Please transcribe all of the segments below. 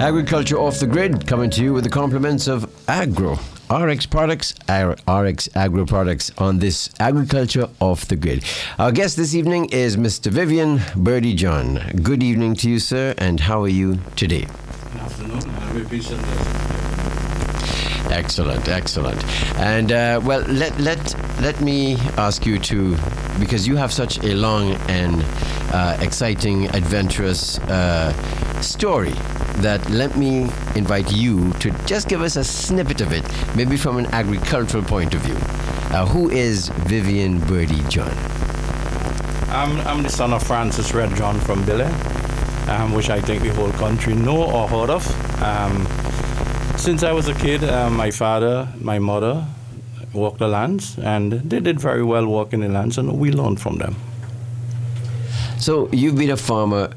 Agriculture off the grid coming to you with the compliments of Agro. RX Products, RX Agro Products on this Agriculture off the grid. Our guest this evening is Mr. Vivian Birdie John. Good evening to you, sir, and how are you today? Good afternoon. I'm a patient. Excellent, excellent. And uh, well, let let let me ask you to, because you have such a long and uh, exciting, adventurous uh, story. That let me invite you to just give us a snippet of it, maybe from an agricultural point of view. Uh, who is Vivian Birdie John? I'm, I'm the son of Francis Red John from Billy, um, which I think the whole country know or heard of. Um, since I was a kid, uh, my father, my mother worked the lands, and they did very well working the lands, and we learned from them. So you've been a farmer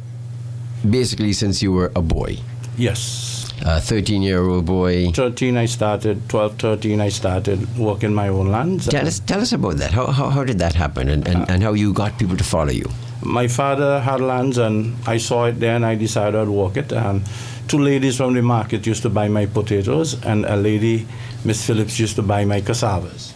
basically since you were a boy. Yes. A 13 year old boy. 13, I started, 12, 13, I started working my own lands. Tell us, tell us about that. How, how, how did that happen and, and, and how you got people to follow you? My father had lands, and I saw it there, and I decided I'd work it. And two ladies from the market used to buy my potatoes, and a lady, Miss Phillips, used to buy my cassavas.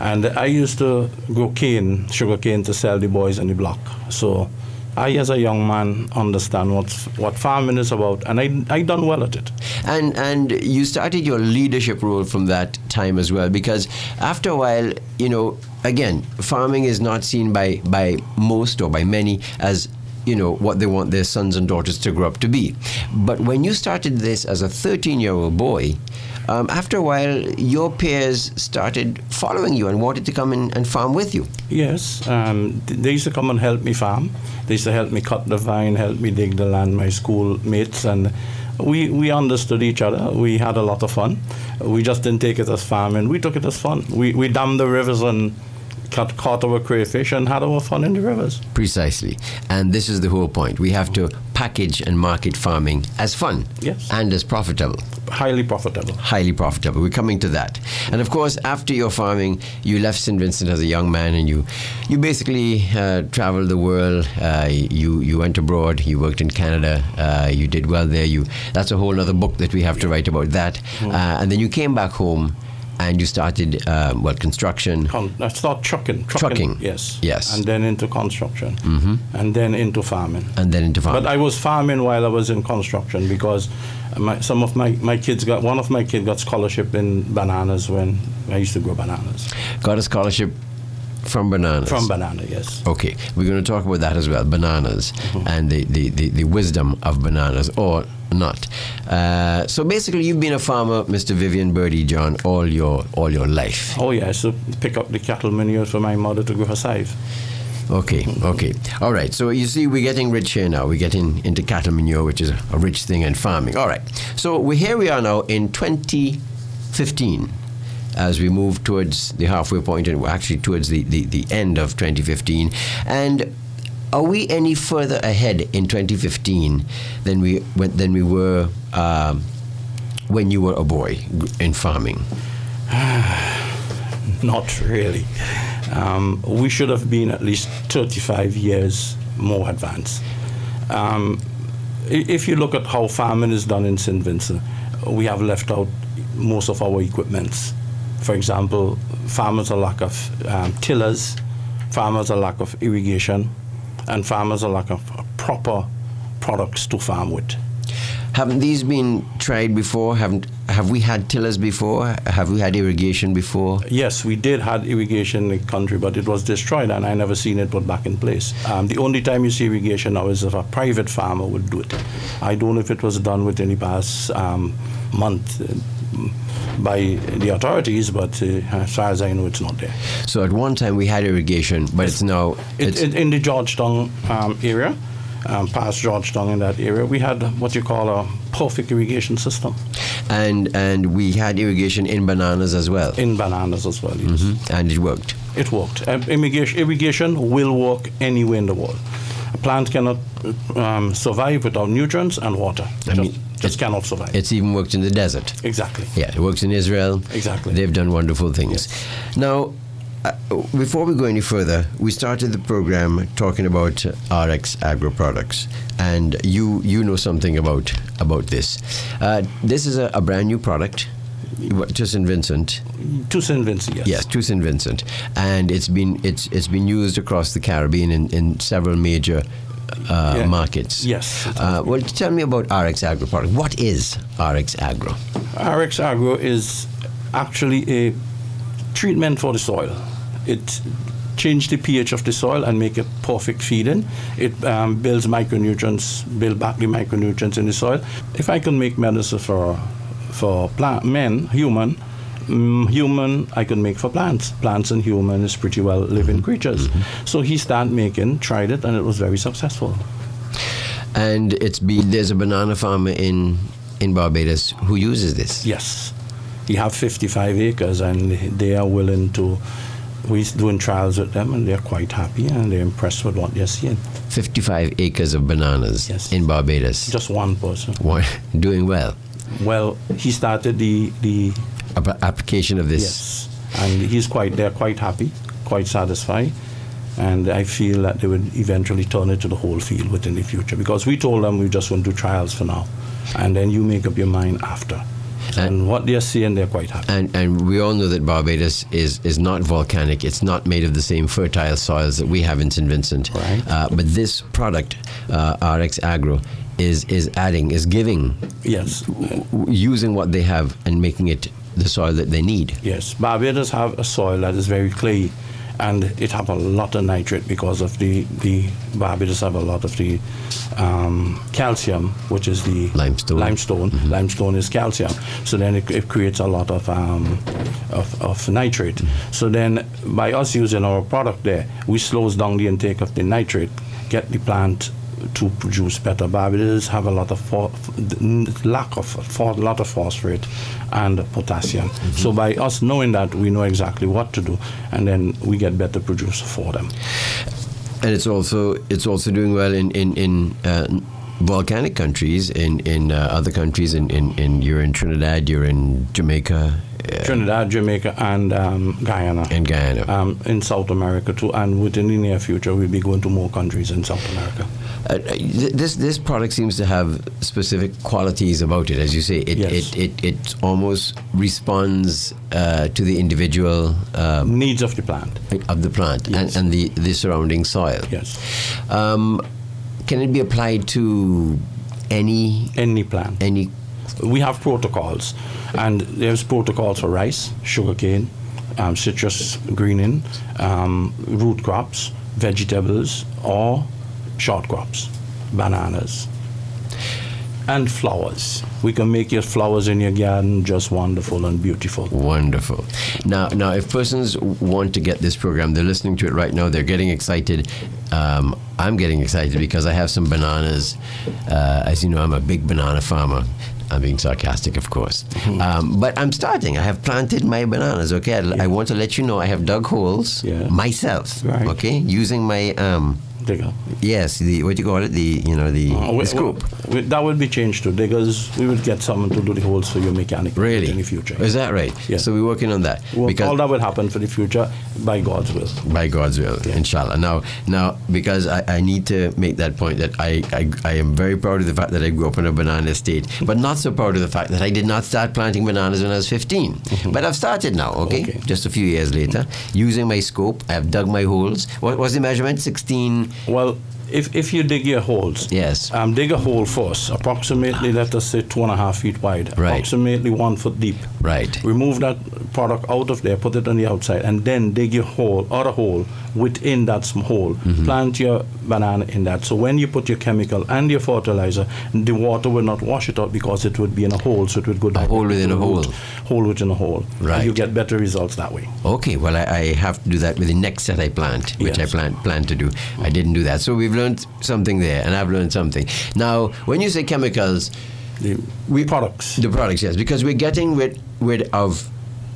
And I used to grow cane, sugar cane, to sell the boys on the block. So I, as a young man, understand what what farming is about, and I I done well at it. And and you started your leadership role from that time as well, because after a while, you know, again, farming is not seen by by most or by many as you know what they want their sons and daughters to grow up to be. But when you started this as a 13 year old boy, um, after a while, your peers started following you and wanted to come and farm with you. Yes, um, they used to come and help me farm. They used to help me cut the vine, help me dig the land, my schoolmates, and we, we understood each other. We had a lot of fun. We just didn't take it as farming. We took it as fun. We, we dammed the rivers and caught, caught our crayfish and had our fun in the rivers. Precisely. And this is the whole point. We have to package and market farming as fun Yes. and as profitable. Highly profitable. highly profitable. We're coming to that. And of course, after your farming, you left St. Vincent as a young man, and you, you basically uh, traveled the world. Uh, you you went abroad. You worked in Canada. Uh, you did well there. You that's a whole other book that we have to write about that. Uh, and then you came back home, and you started what construction. Con- I started trucking, Trucking. Yes. Yes. And then into construction. Mm-hmm. And then into farming. And then into farming. But I was farming while I was in construction because my, some of my, my kids got one of my kids got scholarship in bananas when I used to grow bananas. Got a scholarship from bananas. From banana, yes. Okay, we're going to talk about that as well, bananas and the, the, the, the wisdom of bananas or not. Uh, so basically, you've been a farmer, Mr. Vivian Birdie John, all your all your life. Oh yeah, I used to pick up the cattle manure for my mother to grow her scythe. Okay, okay, all right. So you see, we're getting rich here now. We're getting into cattle manure, which is a, a rich thing in farming. All right. So we here we are now in 2015. As we move towards the halfway point, and actually towards the, the, the end of 2015, and are we any further ahead in 2015 than we than we were um, when you were a boy in farming? Not really. Um, we should have been at least 35 years more advanced. Um, if you look at how farming is done in St. Vincent, we have left out most of our equipments. For example, farmers are lack of um, tillers, farmers are lack of irrigation, and farmers are lack of proper products to farm with. Haven't these been tried before? Haven't have we had tillers before? Have we had irrigation before? Yes, we did had irrigation in the country, but it was destroyed, and I never seen it put back in place. Um, the only time you see irrigation now is if a private farmer would do it. I don't know if it was done within the past um, month by the authorities, but uh, as far as I know, it's not there. So at one time we had irrigation, but it's now it's, it, in the Georgetown um, area, um, past Georgetown in that area, we had what you call a perfect irrigation system and and we had irrigation in bananas as well, in bananas as well. Yes. and it worked. It worked. Um, irrigation, irrigation will work anywhere in the world. A plant cannot um, survive without nutrients and water. I mean, just cannot survive. It's even worked in the desert. exactly. Yeah, it works in Israel. Exactly. They've done wonderful things. Now, uh, before we go any further, we started the program talking about uh, RX Agro products, and you you know something about about this. Uh, this is a, a brand new product to St. Vincent. To St. Vincent, yes. Yes, to St. Vincent, and it's been it's it's been used across the Caribbean in, in several major uh, Yeah. markets. Yes, Uh, well, tell me about RX Agro product. What is RX Agro? RX Agro is actually a treatment for the soil. It change the pH of the soil and make it perfect feeding. It um, builds micronutrients, build back the micronutrients in the soil. If I can make medicine for for plant men, human, mm, human I can make for plants. Plants and human is pretty well living creatures. So he started making, tried it, and it was very successful. And it's been there's a banana farmer in in Barbados who uses this. Yes. He have 55 acres and they are willing to, we're doing trials with them and they're quite happy and they're impressed with what they're seeing. 55 acres of bananas Yes. in Barbados. Just one person. One- doing well. Well, he started the, the application of this. yes, and he's quite, they're quite happy, quite satisfied. And I feel that they would eventually turn it to the whole field within the future because we told them we just want to do trials for now. And then you make up your mind after. And what they're seeing, they're quite happy. And, and we all know that Barbados is, is not volcanic. It's not made of the same fertile soils that we have in St. Vincent. Right. Uh, but this product, uh, RX Agro, is, is adding, is giving, Yes. w- using what they have and making it the soil that they need. Yes, Barbados have a soil that is very clay, and it have a lot of nitrate because of the the Barbados have a lot of the um, calcium, which is the Limestone. Limestone, limestone is calcium. So then it, it creates a lot of um, of, of nitrate. So then by us using our product there, we slows down the intake of the nitrate, get the plant to produce better. Barbados have a lot of pho- f- lack of for, lot of phosphate and potassium. So by us knowing that, we know exactly what to do, and then we get better produce for them. And it's also it's also doing well in in in uh, volcanic countries, in in uh, other countries. In, in in you're in Trinidad, you're in Jamaica, uh, Trinidad, Jamaica, and um, Guyana. and Guyana. um, in South America too, and within the near future, we'll be going to more countries in South America. Uh, this this product seems to have specific qualities about it, as you say. It Yes. it, it, it almost responds uh, to the individual um, Needs of the plant. of the plant Yes. and, and the, the surrounding soil. Yes, Um, can it be applied to any any plant. any? We have protocols, and there's protocols for rice, sugarcane, um, citrus greening, um, root crops, vegetables, or short crops, bananas, and flowers. We can make your flowers in your garden just wonderful and beautiful. Wonderful. Now, now, if persons want to get this program, they're listening to it right now. They're getting excited. Um, I'm getting excited because I have some bananas. Uh, as you know, I'm a big banana farmer. I'm being sarcastic, of course. Um, but I'm starting. I have planted my bananas. Okay, I, I want to let you know I have dug holes Yeah. myself. Right. Okay, using my um, Digger. yes, the what do you call it? The you know the, Uh, the we- scoop. we- that would be changed to diggers. We would get someone to do the holes for your mechanic Really? in the future. Is that right? Yeah. So we're working on that Well, because all that will happen for the future by God's will. by God's will, inshallah. Now, now, because I, I need to make that point that I, I, I am very proud of the fact that I grew up in a banana estate, but not so proud of the fact that I did not start planting bananas when I was 15. But I've started now, okay? Okay. Just a few years later, using my scope. I've dug my holes. What was the measurement? 16. Well, if, if you dig your holes, Yes. um, dig a hole first, approximately, let us say, two and a half feet wide, Right. approximately one foot deep. Right. Remove that product out of there, put it on the outside, and then dig your hole, other hole, within that hole. Mm-hmm. Plant your banana in that. So when you put your chemical and your fertilizer, the water will not wash it out because it would be in a hole, so it would go down. hole within a hole. Hole within a hole. Right. And you get better results that way. Okay, well, I, I have to do that with the next set I plant, which I Yes. plan, plan to do. I didn't do that. So we've learned something there, and I've learned something. Now, when you say chemicals, The We- products. The products, yes, because we're getting rid, rid of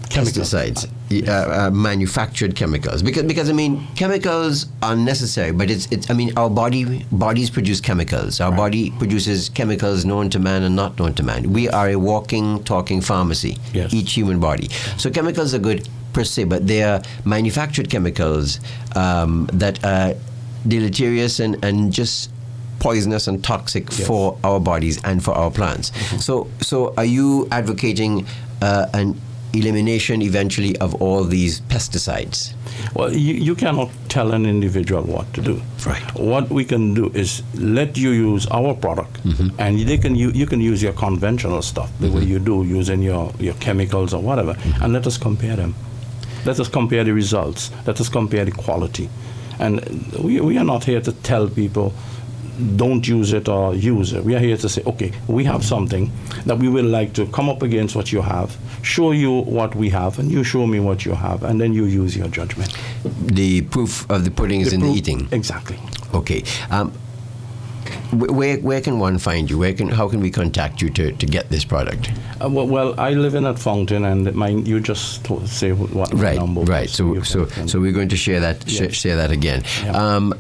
Chemicals. pesticides, uh, uh, manufactured chemicals. Because, because I mean, chemicals are necessary, but it's, it's I mean, our body bodies produce chemicals. Our body produces chemicals known to man and not known to man. We are a walking, talking pharmacy. Yes. Each human body. So chemicals are good. per se, but they are manufactured chemicals um, that are deleterious and, and just poisonous and toxic Yes. for our bodies and for our plants. So, so are you advocating uh, an elimination eventually of all these pesticides? Well, you, you cannot tell an individual what to do. Right. What we can do is let you use our product, mm-hmm. and they can you, you can use your conventional stuff the way mm-hmm. you do using your, your chemicals or whatever, mm-hmm. and let us compare them. Let us compare the results. Let us compare the quality. And we, we are not here to tell people don't use it or use it. We are here to say, okay, we have something that we will like to come up against what you have, show you what we have, and you show me what you have, and then you use your judgment. The proof of the pudding is in the eating. Exactly. Okay. Um, where, where can one find you? Where can, how can we contact you to, to get this product? Uh, well, well, I live in at Fountain, and mine, you just say what my Right, number right. was, So, so, so we're going to share that, sh- share that again. Yeah. Um,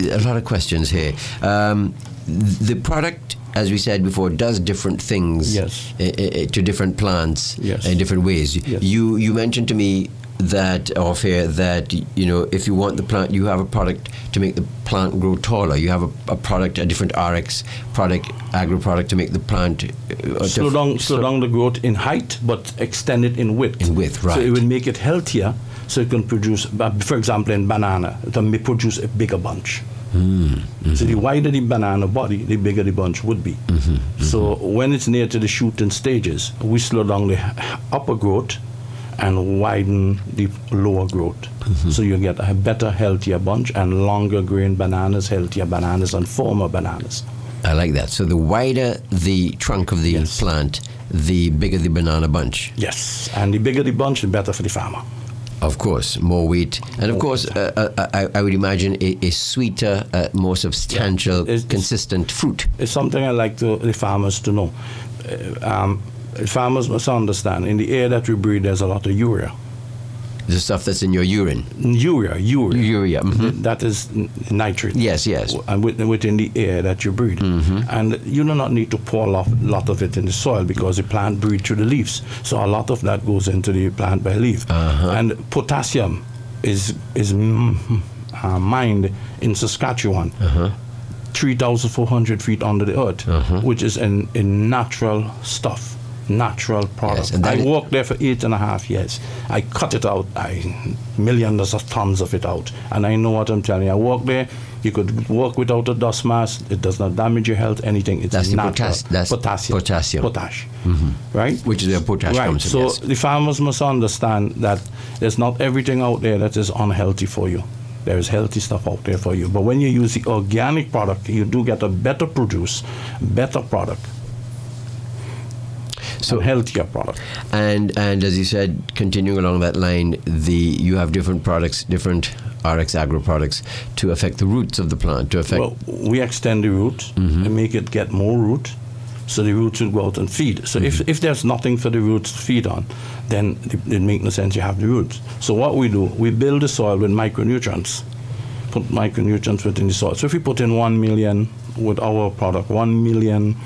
a lot of questions here. Um, the product, as we said before, does different things Yes. i- i- i- to different plants Yes. in different ways. Yes. You you mentioned to me that off here that you know if you want the plant, you have a product to make the plant grow taller. You have a, a product, a different RX product, agro product to make the plant uh, slow dif- down, slow so- down the growth in height, but extend it in width. In width, right So it will make it healthier, so it can produce, uh, for example, in banana, it may produce a bigger bunch. Hmm, So the wider the banana body, the bigger the bunch would be. Mm-hmm, So when it's near to the shooting stages, we slow down the upper growth and widen the lower growth. Mm-hmm. So you get a better, healthier bunch and longer grain bananas, healthier bananas, and firmer bananas. I like that. So the wider the trunk of the Yes. plant, the bigger the banana bunch. Yes, and the bigger the bunch, the better for the farmer. Of course, more wheat, and of course, uh, uh, I, I would imagine a, a sweeter, uh, more substantial, It's- it's- consistent fruit. It's something I like to, the farmers to know. Uh, um, farmers must understand in the air that we breathe, there's a lot of urea. The stuff that's in your urine. Urea, urea. Urea. mhm. That is nitrate. Yes, yes. And within the air that you breathe. And you do not need to pour a lot, lot of it in the soil because the plant breathes through the leaves. So a lot of that goes into the plant by leaf. And potassium is, is mm, uh, mined in Saskatchewan. 3,400 feet under the earth, which is in, in natural stuff, natural product. and I worked there for eight and a half years. I cut it out, I millions of tons of it out, and I know what I'm telling you. I worked there. You could work without a dust mask. It does not damage your health. Anything. It's That's natural. potas- that's potassium. potassium. Potash. Mm-hmm. Right. Which is where potash right. comes from, So yes. the farmers must understand that there's not everything out there that is unhealthy for you. There is healthy stuff out there for you. But when you use the organic product, you do get a better produce, better product, So- healthier product. And and as you said, continuing along that line, the you have different products, different RX agro products to affect the roots of the plant, to affect. Well, we extend the root mm-hmm. and make it get more root, so the roots will go out and feed. So if, mm-hmm. if there's nothing for the roots to feed on, then it, it makes no sense you have the roots. So what we do, we build the soil with micronutrients, put micronutrients within the soil. So if we put in one million with our product, one million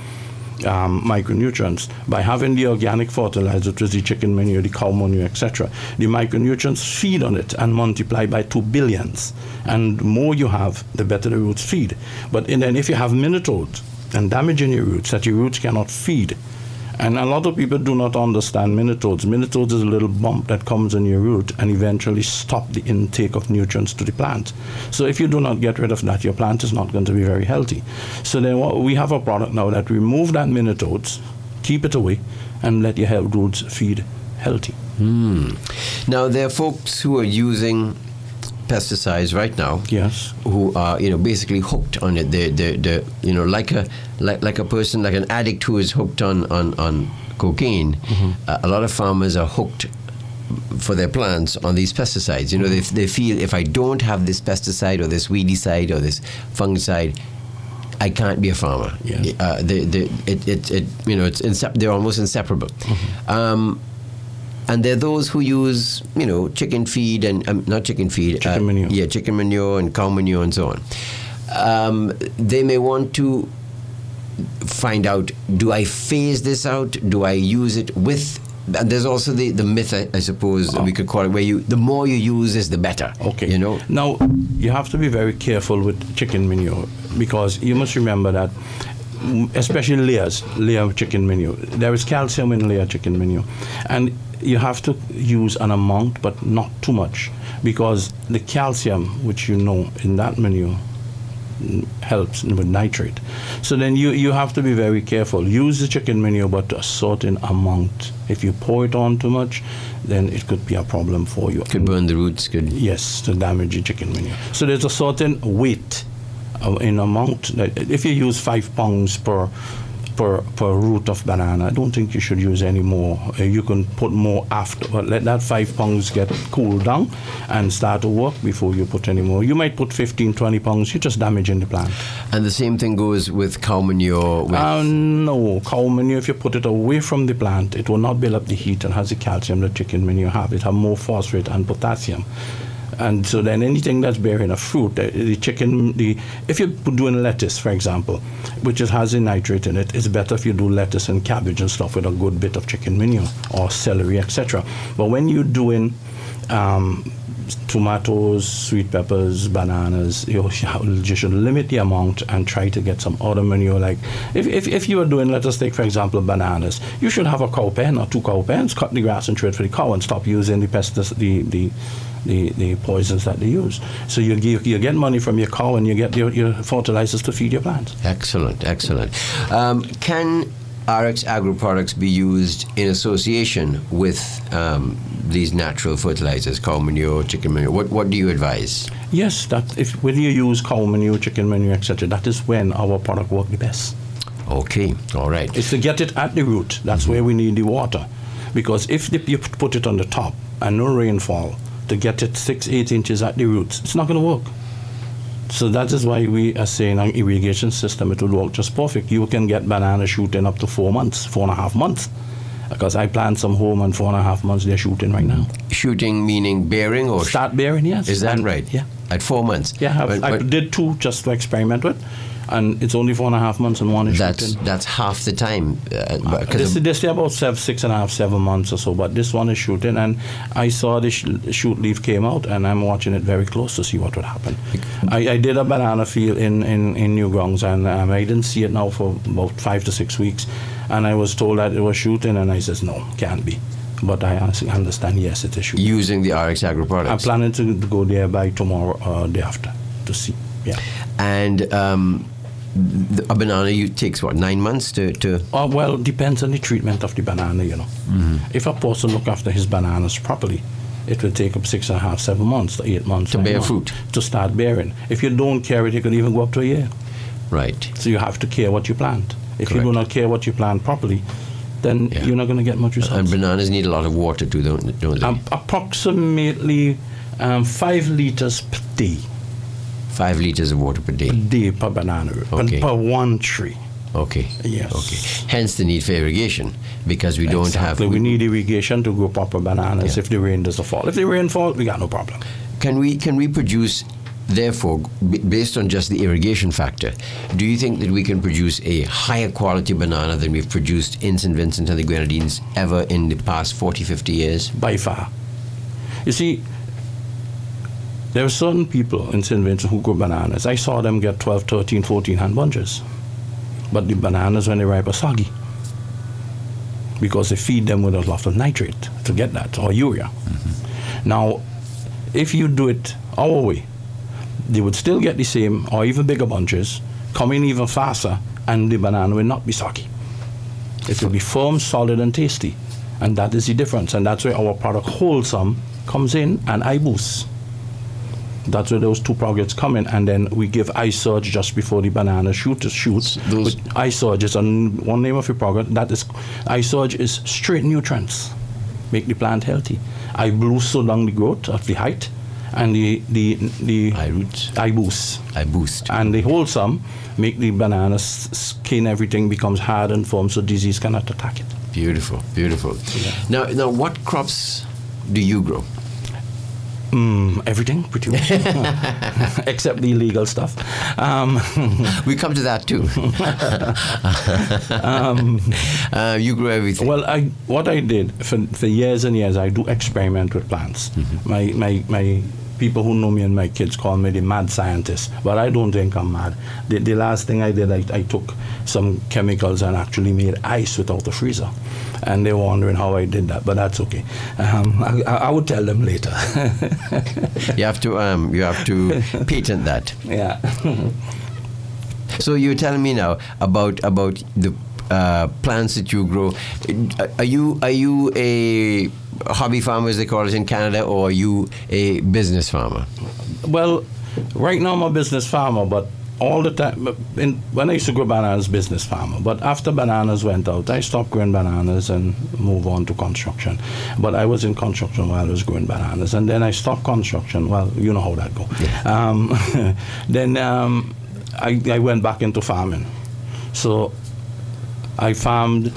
um, micronutrients by having the organic fertilizer, which is the chicken manure, the cow manure, etc. The micronutrients feed on it and multiply by two billions. And more you have, the better the roots feed. But then if you have nematodes and damage in your roots that your roots cannot feed, and a lot of people do not understand nematodes. Nematodes is a little bump that comes in your root and eventually stop the intake of nutrients to the plant. So if you do not get rid of that, your plant is not going to be very healthy. So then what, we have a product now that remove that nematodes, keep it away, and let your roots feed healthy. Hmm. now there are folks who are using pesticides right now. Yes. who are you know basically hooked on it. They they they you know like a like like a person like an addict who is hooked on on on cocaine. Uh, a lot of farmers are hooked for their plants on these pesticides. You know they they feel if I don't have this pesticide or this weedicide or this fungicide. I can't be a farmer. Yes. Uh, they, they, it, it, it, you know, it's insep- they're almost inseparable. Um, and there are those who use, you know, chicken feed and um, not chicken feed, Chicken manure. Yeah, chicken manure and cow manure and so on. Um, they may want to find out: Do I phase this out? Do I use it with and there's also the, the myth, I, I suppose, we could call it, where you the more you use is the better. Okay. You know? Now, you have to be very careful with chicken manure because you must remember that, mm, especially layers, layer chicken manure, there is calcium in layer chicken manure. And you have to use an amount, but not too much because the calcium, which you know in that manure, mm, helps with nitrate. So then you, you have to be very careful. Use the chicken manure, but a certain amount. If you pour it on too much, then it could be a problem for you. Could burn the roots, could. Yes, to damage the chicken manure. So there's a certain weight uh, in amount. That if you use five pounds per per per root of banana, I don't think you should use any more. Uh, you can put more after, but let that five pounds get cooled down and start to work before you put any more. You might put 15, 20 pounds. You're just damaging the plant. And the same thing goes with cow manure. With, Uh, no, cow manure, if you put it away from the plant, it will not build up the heat and has the calcium that chicken manure have. It have more phosphate and potassium. And so then anything that's bearing a fruit, the, chicken, the if you're doing lettuce, for example, which is, has a nitrate in it, it's better if you do lettuce and cabbage and stuff with a good bit of chicken manure or celery, etc. But when you're doing um, tomatoes, sweet peppers, bananas. You, sh- should limit the amount and try to get some other manure. Like if, if, if you are doing, let us take for example, bananas, you should have a cow pen or two cow pens, cut the grass and trade for the cow and stop using the pesticides, the, the, the, the poisons that they use. So you, you, you get money from your cow and you get your, your fertilizers to feed your plants. Excellent, excellent. Um, can RX agro products be used in association with um, these natural fertilizers, cow manure, chicken manure? What, what do you advise? Yes, that if when you use cow manure, chicken manure, etc., that is when our product work the best. Okay, all right. It's to get it at the root. That's where we need the water. Because if the, you put it on the top and no rainfall, to get it six, eight inches at the roots, it's not going to work. So that is why we are saying an irrigation system, it will work just perfect. You can get banana shooting up to four months, four and a half months. Because I plant some home and four and a half months they're shooting right now. Shooting meaning bearing or Start bearing, yes. is that And- right? Yeah. At four months. Yeah, But- I did two just to experiment with, and it's only four and a half months and one is that's shooting. that's half the time. Uh, This, this is about seven, six and a half, seven months or so, but this one is shooting, and I saw the sh- shoot leaf came out, and I'm watching it very close to see what would happen. I, I did a banana field in, in, in Newgrounds, and um, I didn't see it now for about five to six weeks, and I was told that it was shooting, and I says, no, can't be. But I understand, yes, it is shooting. using the RX agro products. I'm planning to go there by tomorrow or day after to see. Yeah. and um, a banana you takes what nine months to, to Uh, well, depends on the treatment of the banana, you know. Mm-hmm. If a person look after his bananas properly, it will take up six and a half, seven months to eight months To bear months fruit. To start bearing. If you don't care it, it can even go up to a year. right. So you have to care what you plant. If you do not care what you plant properly, then Yeah. you're not going to get much And bananas need a lot of water too, don't, don't they? Um, approximately um, five liters per day, Five liters of water per day. Per day per banana, per- Okay. per one tree. Okay. Yes. Okay. Hence the need for irrigation because we don't have. Exactly. We need irrigation to grow proper bananas Yeah. if the rain doesn't fall. If the rain falls, we got no problem. Can we can we produce? Therefore, b- based on just the irrigation factor, do you think that we can produce a higher quality banana than we've produced in St. Vincent and the Grenadines ever in the past 40, 50 years? by far. You see, there are certain people in St. Vincent who grow bananas. I saw them get 12, 13, 14 hand bunches. But the bananas, when they ripe, are soggy. Because they feed them with a lot of nitrate to get that, or urea. Mm-hmm. Now, if you do it our way, they would still get the same or even bigger bunches, come in even faster, and the banana will not be soggy. It will be firm, solid, and tasty. And that is the difference. And that's where our product Wholesome comes in and iBoost. That's where those two products come in. And then we give iSurge just before the banana shoot shoots. Those- With iSurge is on one name of the product. That is iSurge is straight nutrients. Make the plant healthy. iBoost so down the growth of the height and the the the I roots. iBoost I boost. and the wholesome make the banana skin everything becomes hard and firm so disease cannot attack it. Beautiful, beautiful. Now, now, what crops do you grow? Mm, everything, pretty much, except the illegal stuff. Um, we come to that too. um, uh, you grow everything. Well, I what I did for, for years and years, I do experiment with plants. Mm-hmm. My my my people who know me and my kids call me the mad scientist, but I don't think I'm mad. The, the last thing I did, I, I took some chemicals and actually made ice without the freezer. And they're wondering how I did that, but that's okay. Um, I, I, would tell them later. you have to um, you have to patent that. Yeah. so you're telling me now about about the uh, plants that you grow. Are you are you a hobby farmer, as they call it in Canada, or are you a business farmer? Well, right now I'm a business farmer, but all the time, in, when I used to grow bananas, business farmer. But after bananas went out, I stopped growing bananas and move on to construction. But I was in construction while I was growing bananas, and then I stopped construction. Well, you know how that go. Yeah. Um, then um, I, I went back into farming. So I farmed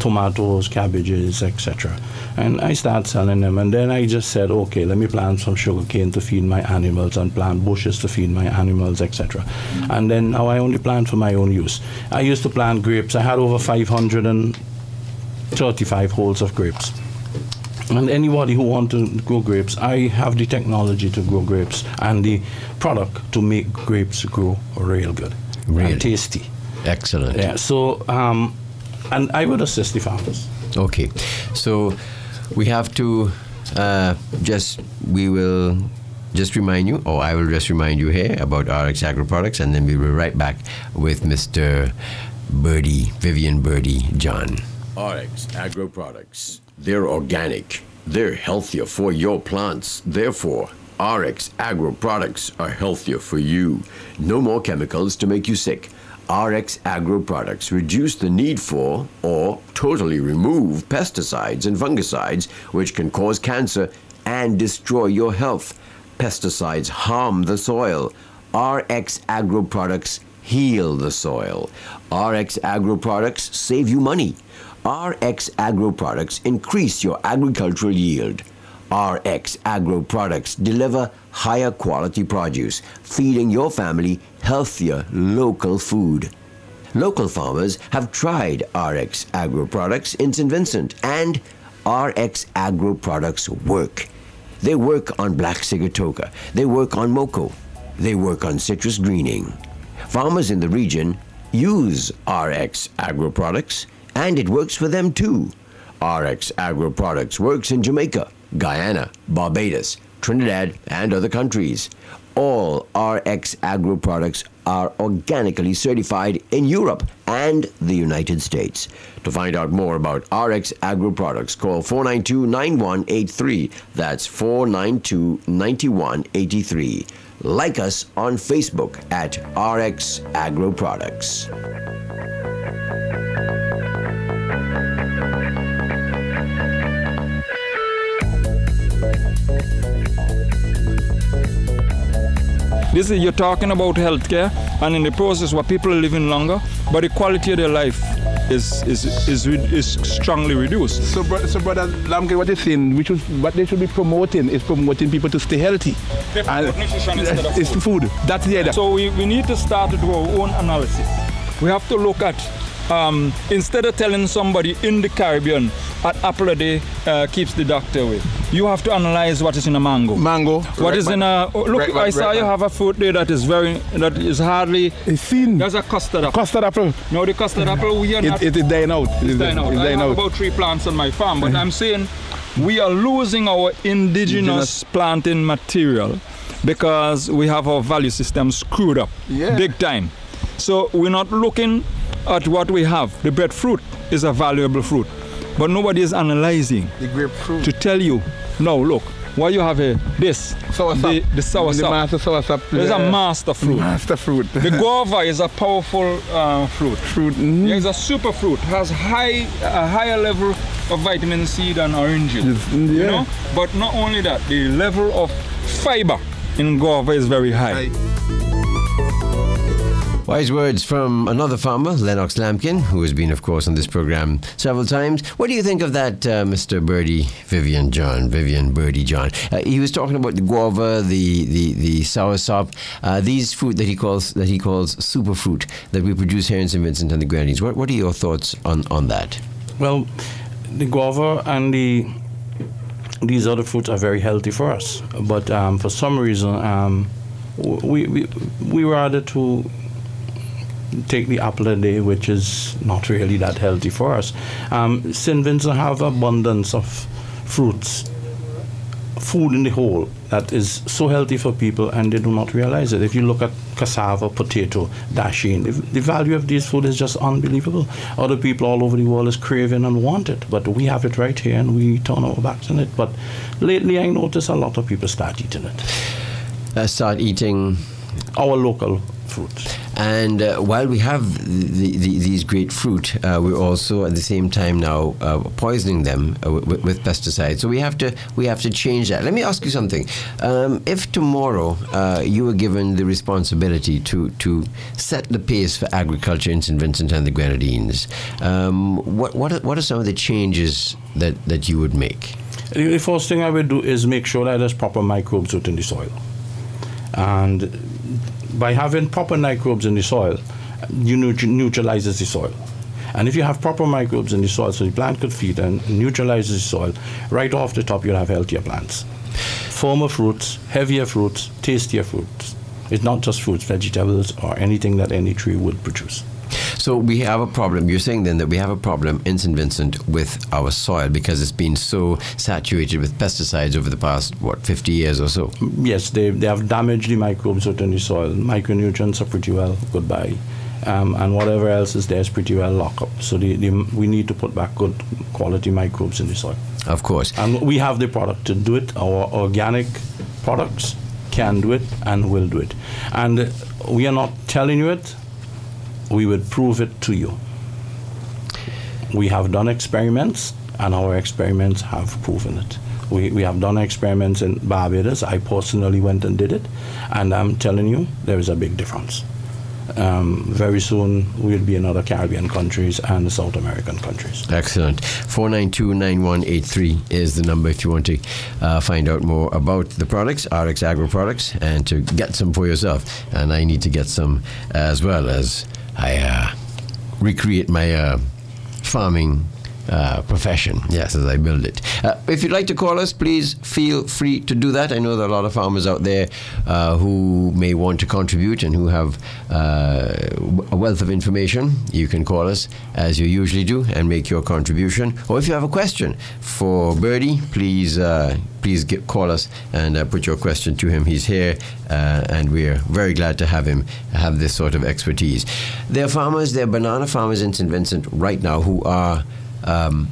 tomatoes, cabbages, etc. And I started selling them. And then I just said, okay, let me plant some sugar cane to feed my animals and plant bushes to feed my animals, etc. And then now I only plant for my own use. I used to plant grapes. I had over 535 holes of grapes. And anybody who wants to grow grapes, I have the technology to grow grapes and the product to make grapes grow real good really? and tasty. Excellent. Yeah. So, um, and I would assist the farmers. Okay. So we have to uh, just, we will just remind you, or I will just remind you here about RX Agro Products, and then we'll be right back with Mr. Birdie, Vivian Birdie John. RX Agro Products. They're organic. They're healthier for your plants. Therefore, RX Agro Products are healthier for you. No more chemicals to make you sick. RX Agro products reduce the need for or totally remove pesticides and fungicides which can cause cancer and destroy your health. Pesticides harm the soil. RX Agro products heal the soil. RX Agro products save you money. RX Agro products increase your agricultural yield. RX Agro products deliver higher quality produce, feeding your family healthier local food. Local farmers have tried RX Agro products in St. Vincent, and RX Agro products work. They work on black sigatoka, they work on moko, they work on citrus greening. Farmers in the region use RX Agro products, and it works for them too. RX Agro Products works in Jamaica, Guyana, Barbados, Trinidad, and other countries. All RX Agro products are organically certified in Europe and the United States. To find out more about RX Agro products, call 492 9183. That's 492 9183. Like us on Facebook at RX Agro Products. This is you're talking about healthcare, and in the process, where people are living longer, but the quality of their life is is is, is strongly reduced. So, so brother Lampkin, what you're saying, which is what they should be promoting is promoting people to stay healthy. And nutrition instead of it's food. food. That's the idea. So we, we need to start to do our own analysis. We have to look at um, instead of telling somebody in the Caribbean an apple a day uh, keeps the doctor away, you have to analyze what is in a mango. Mango. What is in a oh, look? I saw you have a fruit there that is very that is hardly. It's seen. There's a custard apple. Custard apple. No, the custard apple we are it, not. It is dying out. It's, it's dying out. It's I dying have out. about three plants on my farm, but uh-huh. I'm saying we are losing our indigenous, indigenous. planting material because we have our value system screwed up yeah. big time. So we're not looking at what we have. The breadfruit is a valuable fruit, but nobody is analyzing the grapefruit to tell you. No, look, what you have here, this, sour the, the sour the master soursop. It's a master fruit. Master fruit. the guava is a powerful uh, fruit. Fruit. Yeah, it's a super fruit. Has high a higher level of vitamin C than oranges. Mm, yeah. You know, but not only that, the level of fiber in guava is very high. high. Wise words from another farmer, Lennox Lampkin, who has been, of course, on this program several times. What do you think of that, uh, Mr. Birdie Vivian John? Vivian Birdie John. Uh, he was talking about the guava, the the, the soursop, uh, these fruit that he calls that he calls superfruit that we produce here in St. Vincent and the Grenadines. What what are your thoughts on on that? Well, the guava and the these other fruits are very healthy for us, but um, for some reason, um, we, we we rather to take the apple a day, which is not really that healthy for us. Um, St. Vincent have abundance of fruits, food in the whole that is so healthy for people, and they do not realize it. If you look at cassava, potato, dasheen, the, the value of these food is just unbelievable. Other people all over the world is craving and want it, but we have it right here, and we turn our backs on it. But lately, I notice a lot of people start eating it. Uh, start eating our local fruits. And uh, while we have the, the, these great fruit, uh, we're also at the same time now uh, poisoning them uh, with, with, pesticides. So we have to we have to change that. Let me ask you something. Um, if tomorrow uh, you were given the responsibility to to set the pace for agriculture in St. Vincent and the Grenadines, um, what what are, what are some of the changes that, that you would make? The first thing I would do is make sure that there's proper microbes within the soil. And by having proper microbes in the soil, you neutralizes the soil. And if you have proper microbes in the soil, so the plant could feed and neutralizes the soil, right off the top you'll have healthier plants. Firmer fruits, heavier fruits, tastier fruits. It's not just fruits, vegetables, or anything that any tree would produce. So we have a problem. You're saying then that we have a problem in St. Vincent with our soil because it's been so saturated with pesticides over the past, what, 50 years or so? Yes, they, they have damaged the microbes within the soil. Micronutrients are pretty well goodbye. Um, and whatever else is there is pretty well locked up. So the, the, we need to put back good quality microbes in the soil. Of course. And we have the product to do it. Our organic products can do it and will do it. And we are not telling you it, we would prove it to you. We have done experiments, and our experiments have proven it. We, we have done experiments in Barbados. I personally went and did it, and I'm telling you, there is a big difference. Um, very soon we'll be in other Caribbean countries and South American countries. Excellent. 492-9183 is the number if you want to uh, find out more about the products, RX Agro products, and to get some for yourself. And I need to get some as well as I uh, recreate my uh, farming uh, profession, yes, as I build it. Uh, if you'd like to call us, please feel free to do that. I know there are a lot of farmers out there uh, who may want to contribute and who have uh, a wealth of information. You can call us as you usually do and make your contribution. Or if you have a question for Birdie, please uh, please get, call us and uh, put your question to him. He's here, uh, and we're very glad to have him have this sort of expertise. There are farmers, there are banana farmers in St. Vincent right now who are um,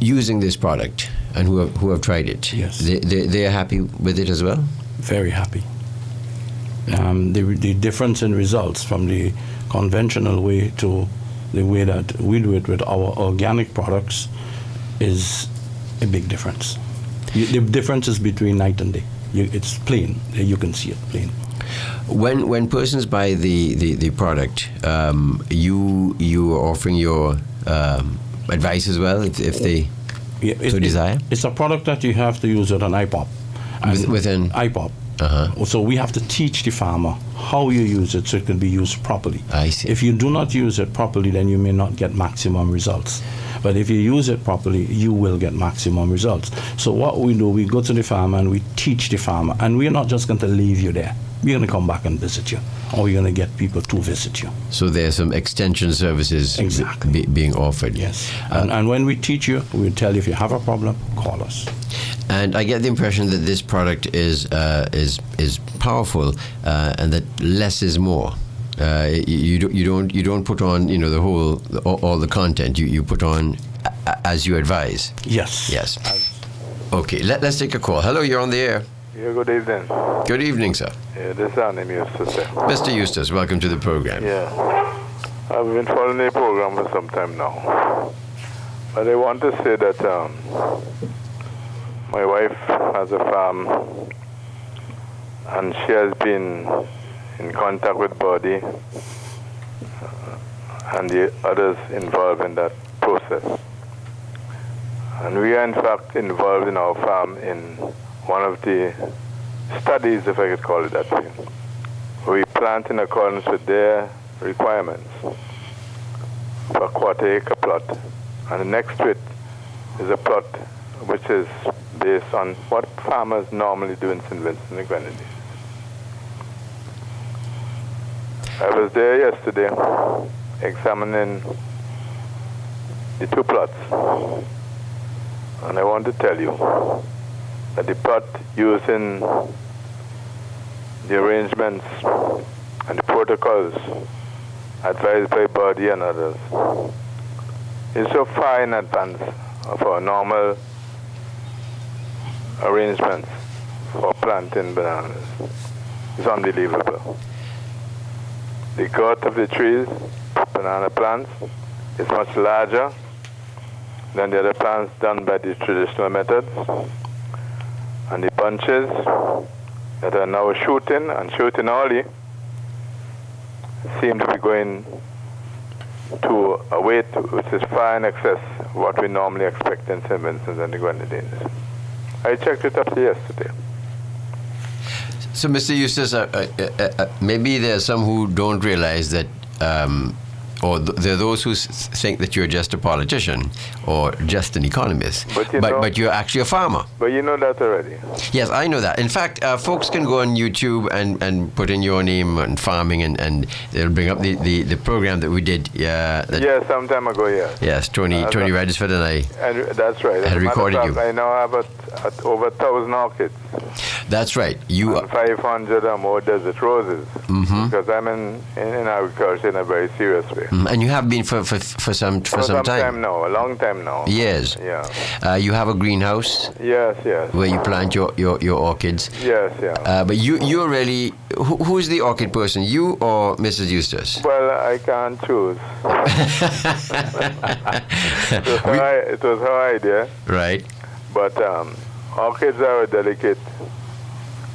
using this product and who have, who have tried it. Yes. They, they, they are happy with it as well? Very happy. Um, the, the difference in results from the conventional way to the way that we do it with our organic products is a big difference. You, the difference is between night and day. You, it's plain. You can see it plain. When when persons buy the the, the product, um, you you are offering your um, advice as well if, if they yeah, it, so desire? It, it's a product that you have to use with an IPOP. With, within IPOP. Uh-huh. So we have to teach the farmer how you use it so it can be used properly. I see. If you do not use it properly, then you may not get maximum results. But if you use it properly, you will get maximum results. So what we do, we go to the farmer and we teach the farmer, and we're not just going to leave you there. We're going to come back and visit you, or we're going to get people to visit you. So there's some extension services exactly. be, being offered. Yes. Uh, and, and when we teach you, we tell you if you have a problem, call us. And I get the impression that this product is uh, is is powerful, uh, and that less is more. Uh, you, don't, you don't you don't put on you know the whole all, all the content. You you put on as you advise. Yes. Yes. Okay. Let, let's take a call. Hello, you're on the air. Yeah. Good evening. Good evening, sir. Yeah, this is our Eustace. Mr. Eustace, welcome to the program. Yeah. I've been following the program for some time now, but I want to say that um, my wife has a farm, and she has been in contact with Birdie uh, and the others involved in that process. And we are in fact involved in our farm in one of the studies, if I could call it that way. We plant in accordance with their requirements for a quarter acre plot. And next to it is a plot which is based on what farmers normally do in St. Vincent and the Grenadines. I was there yesterday examining the two plots. And I want to tell you that the plot using the arrangements and the protocols advised by Birdie and others is so far in advance of our normal arrangements for planting bananas. It's unbelievable. The growth of the trees, banana plants, is much larger than the other plants done by the traditional methods. And the bunches that are now shooting and shooting early seem to be going to a weight which is far in excess of what we normally expect in St. Vincent and the Grenadines. I checked it up yesterday. So, Mr. Eustace, uh, uh, uh, uh, maybe there are some who don't realize that um, or th- there are those who s- think that you're just a politician or just an economist, But you but, know- but you're actually a farmer. But you know that already. Yes, I know that. In fact, uh, folks can go on YouTube and, and put in your name and farming, and, and they'll bring up the, the, the program that we did. Uh, that, Yes, some time ago, yes. Yes, Tony Uh, Tony Redisford and I. And that's right. As Had recorded fact, you. I now have a, over a thousand orchids That's right. You and 500 or more desert roses Mm-hmm. because I'm in, in, in agriculture in a very serious way. Mm, and you have been for, for, for some for, For some time now, a long time now. Years. Yeah. Uh, you have a greenhouse Yes, yes. where you plant your, your, your orchids. Yes, yeah. Uh, but you you're really who, who's the orchid person? You or Mrs. Eustace? well, I can't choose. it, was her, it was her idea, Right. but um, orchids are a delicate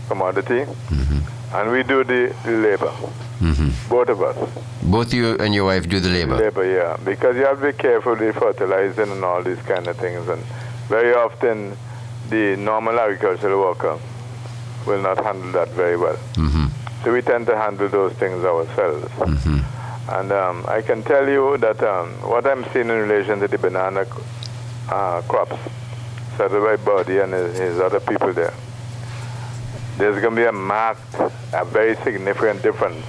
commodity, Mm-hmm. and we do the, the labor, both of us. Both you and your wife do the labor. Labor, yeah, because you have to be careful with fertilizing and all these kind of things, and very often the normal agricultural worker will not handle that very well. hmm So we tend to handle those things ourselves. hmm And um, I can tell you that um, what I'm seeing in relation to the banana uh, crops, settled by Buddy and his, his other people there, there's going to be a marked, a very significant difference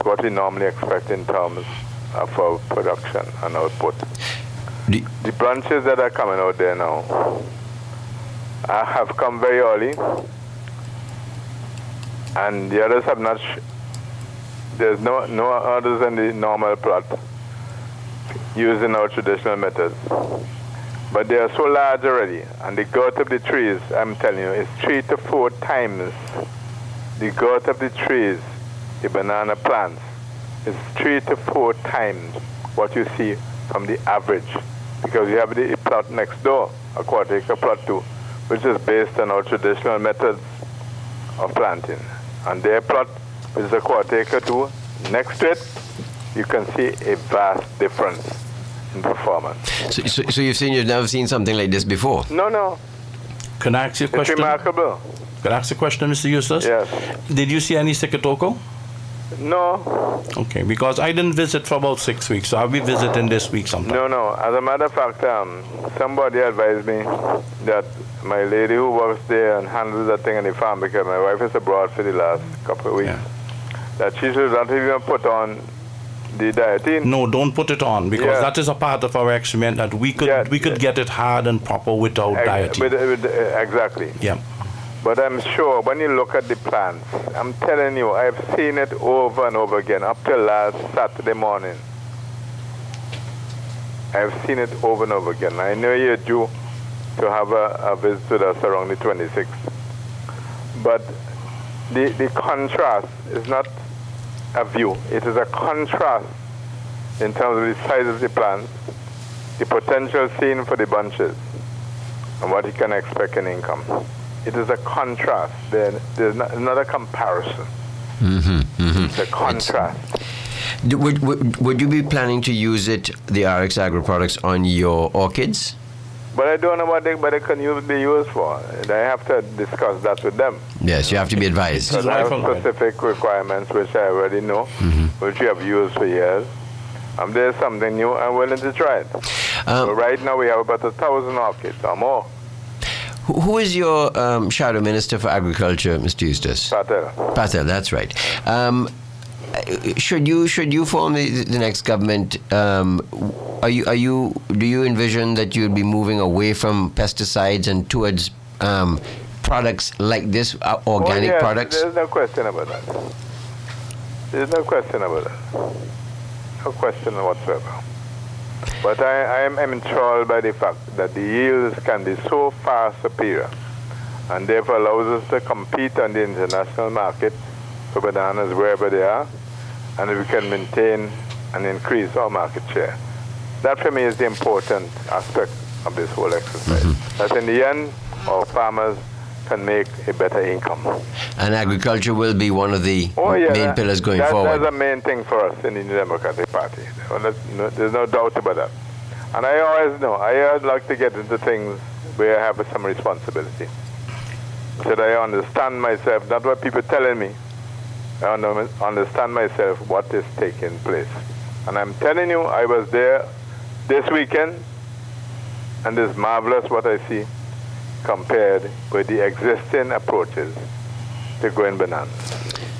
to what we normally expect in terms of our production and output. The, The branches that are coming out there now uh, have come very early, and the others have not. Sh- there's no no others than the normal plot using our traditional methods. But they are so large already, and the growth of the trees, I'm telling you, is three to four times the growth of the trees, the banana plants, is three to four times what you see from the average. Because you have the plot next door, a quarter acre plot too, which is based on our traditional methods of planting. And their plot, is a quarter acre too, next to it, you can see a vast difference in performance. so, so, so you've seen you've never seen something like this before. No, no, Can I ask you a question? it's question? remarkable. Can I ask a question, Mr. Eustace? Yes. Did you see any Sigatoka? No, Okay, because I didn't visit for about six weeks, so I'll be visiting this week sometime. No, no. As a matter of fact, um, somebody advised me that my lady who works there and handles that thing in the farm because my wife is abroad for the last couple of weeks, Yeah. that she should not even put on the Dithane. No, don't put it on because Yeah. that is a part of our experiment that we could Yeah, we could get it hard and proper without Ex- dieting. with- with- uh, exactly. yeah. But I'm sure when you look at the plants, I'm telling you, I've seen it over and over again up till last Saturday morning. I've seen it over and over again. I know you're due to have a, a visit with us around the 26th. But the, the contrast is not a view, it is a contrast in terms of the size of the plants, the potential seen for the bunches, and what you can expect in income. It is a contrast. There, there's not, not mm-hmm, mm-hmm. a comparison. The contrast. D- Would, would, would you be planning to use it, the RX Agro products, on your orchids? But I don't know what they, what they can use, be used for. I have to discuss that with them. Yes, you have to be advised. Because I have specific requirements which I already know, which we have used for years. Um, there's something new. I'm willing to try it. so Um, right now we have about a thousand orchids or more. who is your um, shadow minister for agriculture, Mr. Eustace? Patel. Patel, that's right. Um, should you should you form the, the next government? Um, are you are you do you envision that you'd be moving away from pesticides and towards um, products like this, uh, organic oh, yes, products? There's no question about that. There's no question about that. No question whatsoever. But I, I am enthralled by the fact that the yields can be so far superior and therefore allows us to compete on the international market for bananas wherever they are and we can maintain and increase our market share. That for me is the important aspect of this whole exercise. Mm-hmm. That in the end, our farmers can make a better income. And agriculture will be one of the Oh, yeah, main that- pillars going forward. that- forward. That's a main thing for us in the New Democratic Party. Well, that's no- There's no doubt about that. And I always know, I always like to get into things where I have some responsibility. So that I understand myself, not what people telling me. I under- understand myself what is taking place. And I'm telling you, I was there this weekend, and it's marvelous what I see compared with the existing approaches to growing bananas.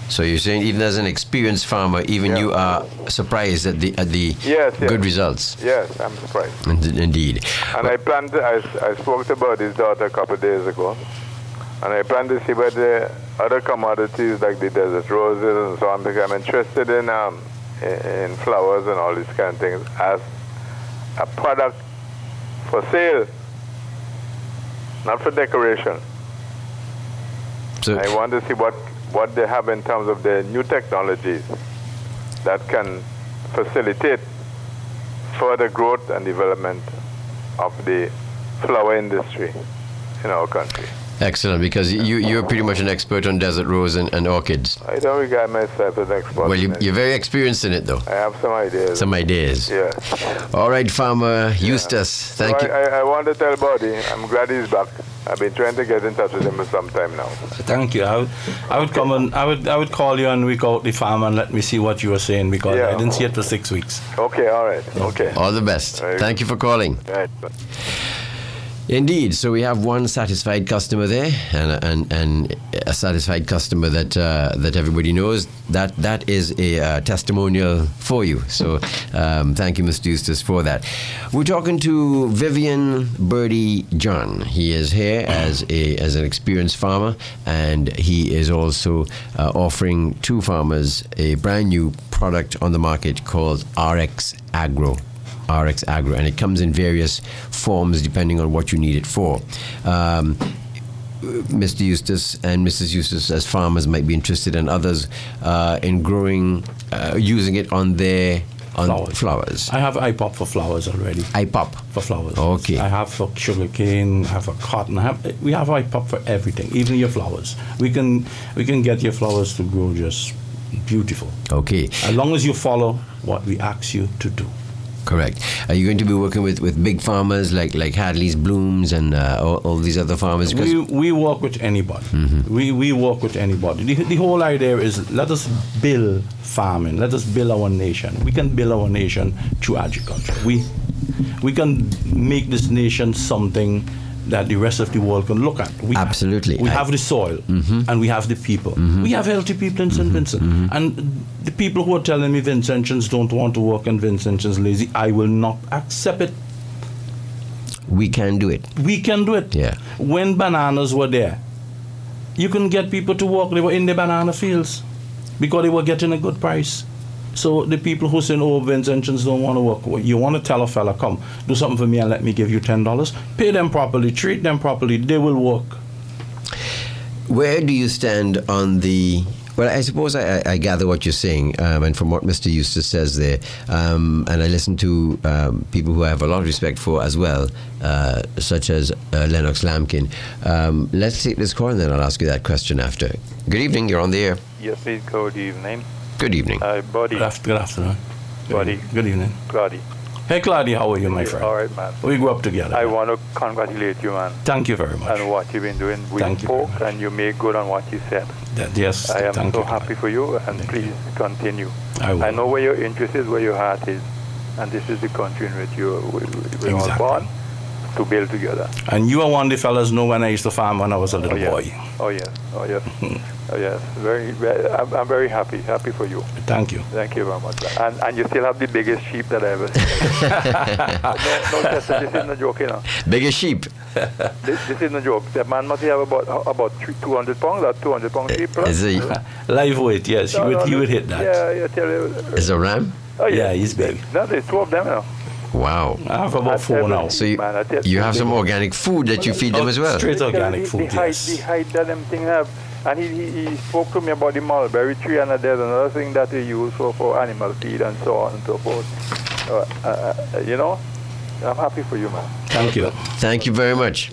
So you're saying even as an experienced farmer, even Yeah. you are surprised at the at the Yes, yes. good results. Yes, I'm surprised. In- Indeed. And I plan to, I, I spoke to about his daughter a couple of days ago, and I plan to see where the other commodities like the desert roses and so on, because I'm interested in, um, in, flowers and all these kind of things as a product for sale, not for decoration. So I want to see what, what they have in terms of the new technologies that can facilitate further growth and development of the flower industry in our country. Excellent because you you're pretty much an expert on desert rose and, and orchids. I don't regard myself as an expert. Well, you, you're very experienced in it, though. I have some ideas. Some ideas. yeah. All right, Farmer Eustace. Thank so you. I, I, I want to tell Buddy, I'm glad he's back. I've been trying to get in touch with him for some time now. Thank you. I would, I would come and I would, I would call you and week out the farm and let me see what you were saying because Yeah. I didn't see it for six weeks. Okay, all right. Okay. All the best. Very Thank you for calling. Right. Indeed. So we have one satisfied customer there, and and, and a satisfied customer that uh, that everybody knows. That that is a uh, testimonial for you. So um, thank you, Mr. Eustace, for that. We're talking to Vivian Birdie John. He is here as a as an experienced farmer, and he is also uh, offering two farmers a brand new product on the market called RX Agro. RX Agro, and it comes in various forms depending on what you need it for. Um, Mr. Eustace and Mrs. Eustace, as farmers, might be interested, and others uh, in growing, uh, using it on their on Flowers. flowers. I have IPOP for flowers already. IPOP. For flowers. Okay. I have for sugarcane, I have for cotton. I have, we have IPOP for everything, even your flowers. We can we can get your flowers to grow just beautiful. Okay, As long as you follow what we ask you to do. Correct. Are you going to be working with, with big farmers like like Hadley's Blooms and uh, all, all these other farmers? We, we work with anybody. We, we work with anybody. The, the whole idea is let us build farming. Let us build our nation. We can build our nation through agriculture. We, we can make this nation something that the rest of the world can look at. We, Absolutely. We I- have the soil mm-hmm. and we have the people. Mm-hmm. We have healthy people in St. Mm-hmm. Vincent. And the people who are telling me Vincentians don't want to work and Vincentians lazy, I will not accept it. we can do it. We can do it. Yeah. When bananas were there, you can get people to work. They were in the banana fields because they were getting a good price. So the people who say, oh, Vincentians don't want to work, well, you want to tell a fella, come, do something for me and let me give you $10. Pay them properly, treat them properly, they will work. Where do you stand on the Well, I suppose I, I gather what you're saying, um, and from what Mr. Eustace says there, um, and I listen to um, people who I have a lot of respect for as well, uh, such as uh, Lennox Lampkin. Um, let's take this call, and then I'll ask you that question after. Good evening. You're on the air. Yes, please. Good evening. Good evening. Hi, buddy. Good, after, good afternoon. Buddy. Good evening. Claudia. Hey, Claudia, how are you, my friend? All right, man. We grew up together. I want to congratulate you, man, Thank you very much. on what you've been doing. We Thank you very spoke, much. and you made good on what you said. That- yes, I am thank so you. happy for you, and please continue. I will. I know where your interest is, where your heart is, and this is the country in which you we, we, we're all Exactly. born to build together. And you are one of the fellas know when I used to farm when I was a little oh, yes. boy. Oh yes, oh yes, oh yes. Very, very I'm, I'm very happy, happy for you. Thank you. Thank you very much. And and you still have the biggest sheep that I ever seen. no, no, Chester, this isn't a joke, you know. Biggest sheep. This, this isn't a joke. That man must have about about three, 200 pounds, or 200 pound sheep. plus. Is he? Live weight, yes, he would, no, he would hit that. Yeah, I tell you. Is a ram? Oh, Yeah, he's big. No, there's two of them, you know. Wow. I have about four now. So you, Man, you you, have some organic food that you feed them as well. straight organic food, the height, yes. the height that them thing have. And he, he, he spoke to me about the mulberry tree, and there's another thing that they use for, for animal feed and so on and so forth. Uh, uh, uh, you know, I'm happy for you, man. Thank you. Thank you very much.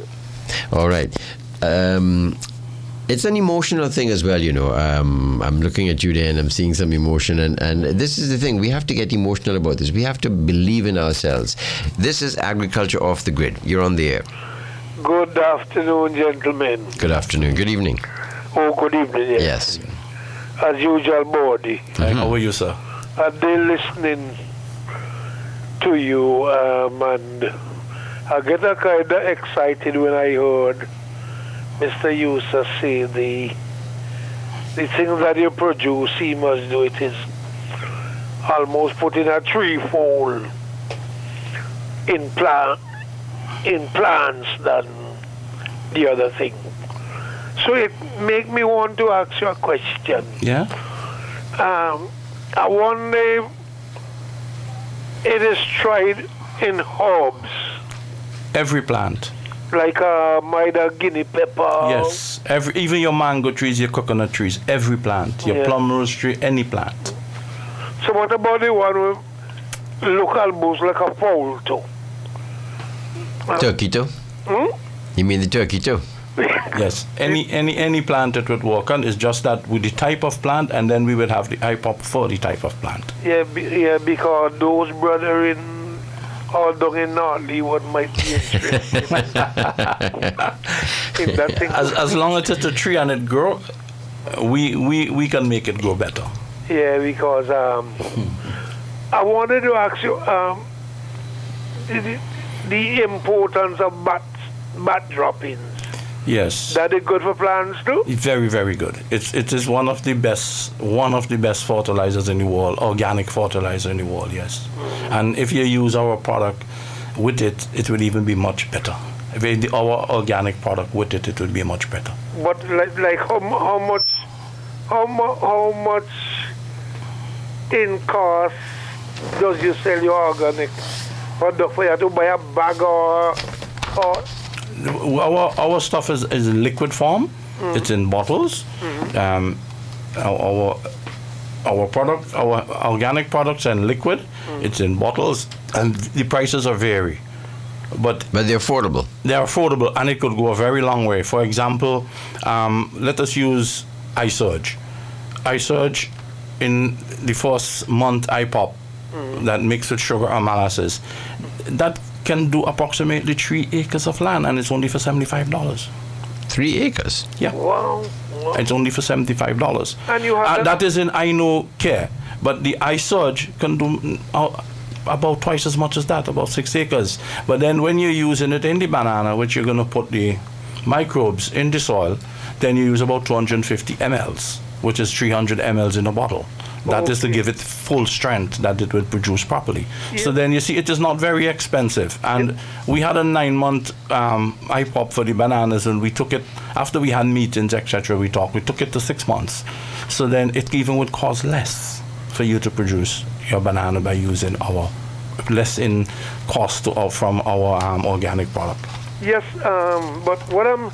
All right. Um, it's an emotional thing as well, you know. Um, I'm looking at you there and I'm seeing some emotion. And, and this is the thing we have to get emotional about this. We have to believe in ourselves. This is agriculture off the grid. You're on the air. Good afternoon, gentlemen. Good afternoon. Good evening. Oh, good evening. Yes. As usual, Bodie. Hi, How are you, sir? I've been listening to you, um, and I get a kind of excited when I heard Mr. Yusa say the the things that you produce, he must do it is almost putting a threefold in plant in plants than the other thing. So it make me want to ask you a question. Yeah? Um, I wonder it is tried in herbs, Every plant. Like uh, either guinea pepper. Yes. Every, even your mango trees, your coconut trees, every plant. Your Yeah. plum rose tree, any plant. So what about the one with look almost like a fowl too? Turkey too? Hmm? You mean the turkey too? Yes. Any any any plant that would work on is just that with the type of plant, and then we would have the IPOP for the type of plant. Yeah, be, yeah, because those brother down might be interested in that thing. As, as long as it's a tree and it grow, we, we, we can make it grow better. Yeah, because um, I wanted to ask you um, the, the importance of bat, bat droppings. Yes. That is good for plants too? Very, very good. It's it is one of the best one of the best fertilizers in the world, organic fertilizer in the world. Yes, and if you use our product with it, it will even be much better. If the, our organic product with it, it will be much better. But like, like how, how much how, mu- how much in cost does you sell your organic? For, the, for you to buy a bag or, or Our our stuff is, is in liquid form. It's in bottles. Um, our, our our product, our organic products, and liquid. It's in bottles, and the prices are vary. But But they're affordable. they're affordable and it could go a very long way. For example, um, let us use iSurge. iSurge in the first month IPOP that mixed with sugar or molasses, that can do approximately three acres of land and it's only for $75. Three acres. Yeah. wow, wow. It's only for seventy-five dollars. And you have uh, that- that is in I know care, but the iSurge can do uh, about twice as much as that, about six acres. But then when you're using it in the banana, which you're going to put the microbes in the soil, then you use about 250 mLs, which is 300 mLs in a bottle. That is to give it full strength that it would produce properly. So then you see, it is not very expensive. And we had a nine-month um, IPOP for the bananas, and we took it after we had meetings, etc. We talked. We took it to six months. So then it even would cost less for you to produce your banana by using our less in cost to, uh, from our um, organic product. Yes, um, but what I'm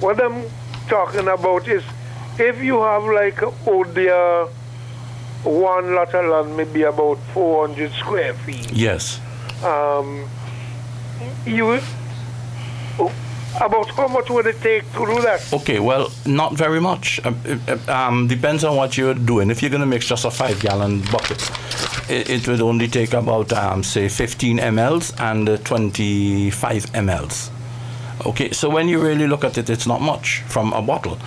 what I'm talking about is if you have like uh, one lot of land, maybe about 400 square feet, Yes. um, you about how much would it take to do that? Okay, well, not very much. Um, uh, um, depends on what you're doing. If you're going to mix just a five gallon bucket, it, it would only take about, um, say, 15 mLs and uh, 25 mLs. Okay, so when you really look at it, it's not much from a bottle.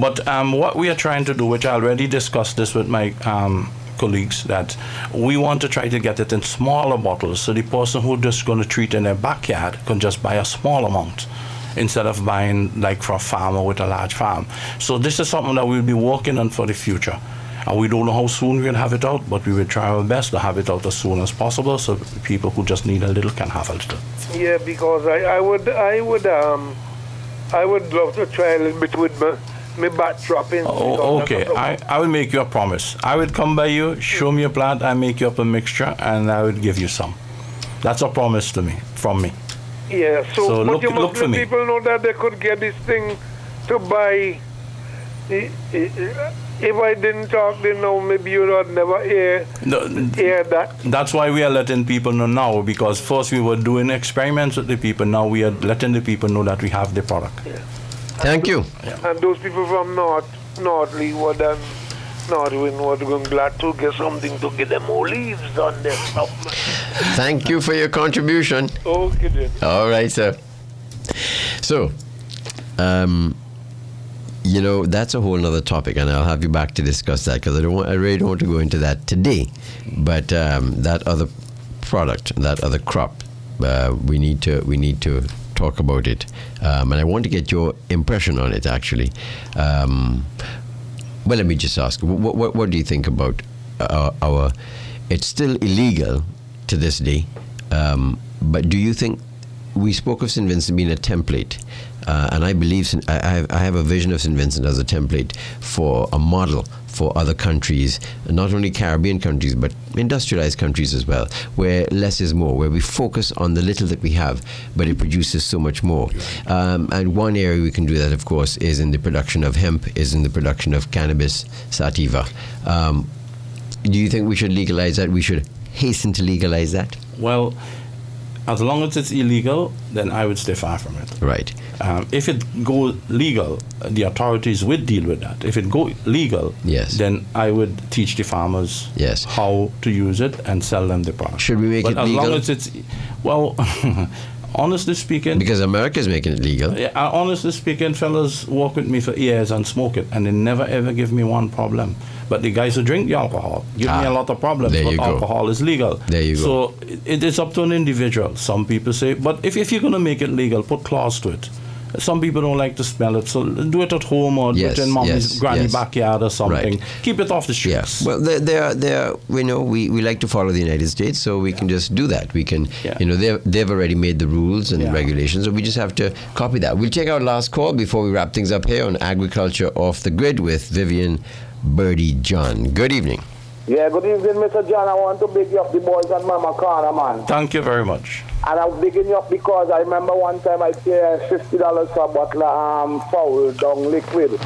But um, what we are trying to do, which I already discussed this with my um, colleagues, that we want to try to get it in smaller bottles so the person who just going to treat in their backyard can just buy a small amount instead of buying like for a farmer with a large farm. So this is something that we'll be working on for the future. And we don't know how soon we'll have it out, but we will try our best to have it out as soon as possible so people who just need a little can have a little. Yeah, because I, I would I would um I would love to try a little bit with my my bat dropping. Oh, okay. I, I will make you a promise. I will come by you, show me a plant, I make you up a mixture, and I will give you some. That's a promise to me, from me. Yeah, so, So look- you must look for let me. people know that they could get this thing to buy. I- I- If I didn't talk, they know maybe you would never hear No, hear that. That's why we are letting people know now, because first we were doing experiments with the people, now we are letting the people know that we have the product. Yeah. Thank you. And those people from North North Leeward and Northwind were going glad to get something to get them more leaves on their stuff. Thank you for your contribution. Okay then. All right, sir. So, um, you know, that's a whole other topic, and I'll have you back to discuss that because I don't want, I really don't want to go into that today. But um, that other product, that other crop, uh, we need to we need to talk about it, um, and I want to get your impression on it. Actually, um, well, let me just ask, what what, what do you think about uh, our? It's still illegal to this day, um, but do you think we spoke of St. Vincent being a template, uh, and I believe I, I have, a vision of St. Vincent as a template for a model for other countries, not only Caribbean countries but industrialized countries as well, where less is more, where we focus on the little that we have, but it produces so much more. Um, and one area we can do that, of course, is in the production of hemp, is in the production of cannabis sativa. Um, do you think we should legalize that? We should hasten to legalize that? Well, as long as it's illegal, then I would stay far from it. Right. Um, if it go legal, the authorities would deal with that. If it go legal, Yes. then I would teach the farmers Yes. how to use it and sell them the product. Should we make but it as long legal? as it's well, honestly speaking, Because America is making it legal. yeah, uh, honestly speaking, fellas walk with me for years and smoke it, and they never ever give me one problem. But the guys who drink the alcohol give me Ah, a lot of problems. there but you go. alcohol is legal. There you go. So it, it's up to an individual. Some people say, but if, if you're going to make it legal, put clause to it. Some people don't like to smell it, so do it at home or Yes, do it in mommy's yes, granny yes. backyard or something. Right. Keep it off the streets. Yeah. Well, there, there, there. We know we, we like to follow the United States, so we can just do that. We can, Yeah. you know, they've they've already made the rules and Yeah. regulations, so we just have to copy that. We'll take our last call before we wrap things up here on agriculture off the grid with Vivian Birdie John. Good evening. Yeah, good evening, Mr. John. I want to big you up the boys and Mama Corner, man. Thank you very much. And I'm bigging you up because I remember one time I paid fifty dollars for a bottle of um, foul dung liquid.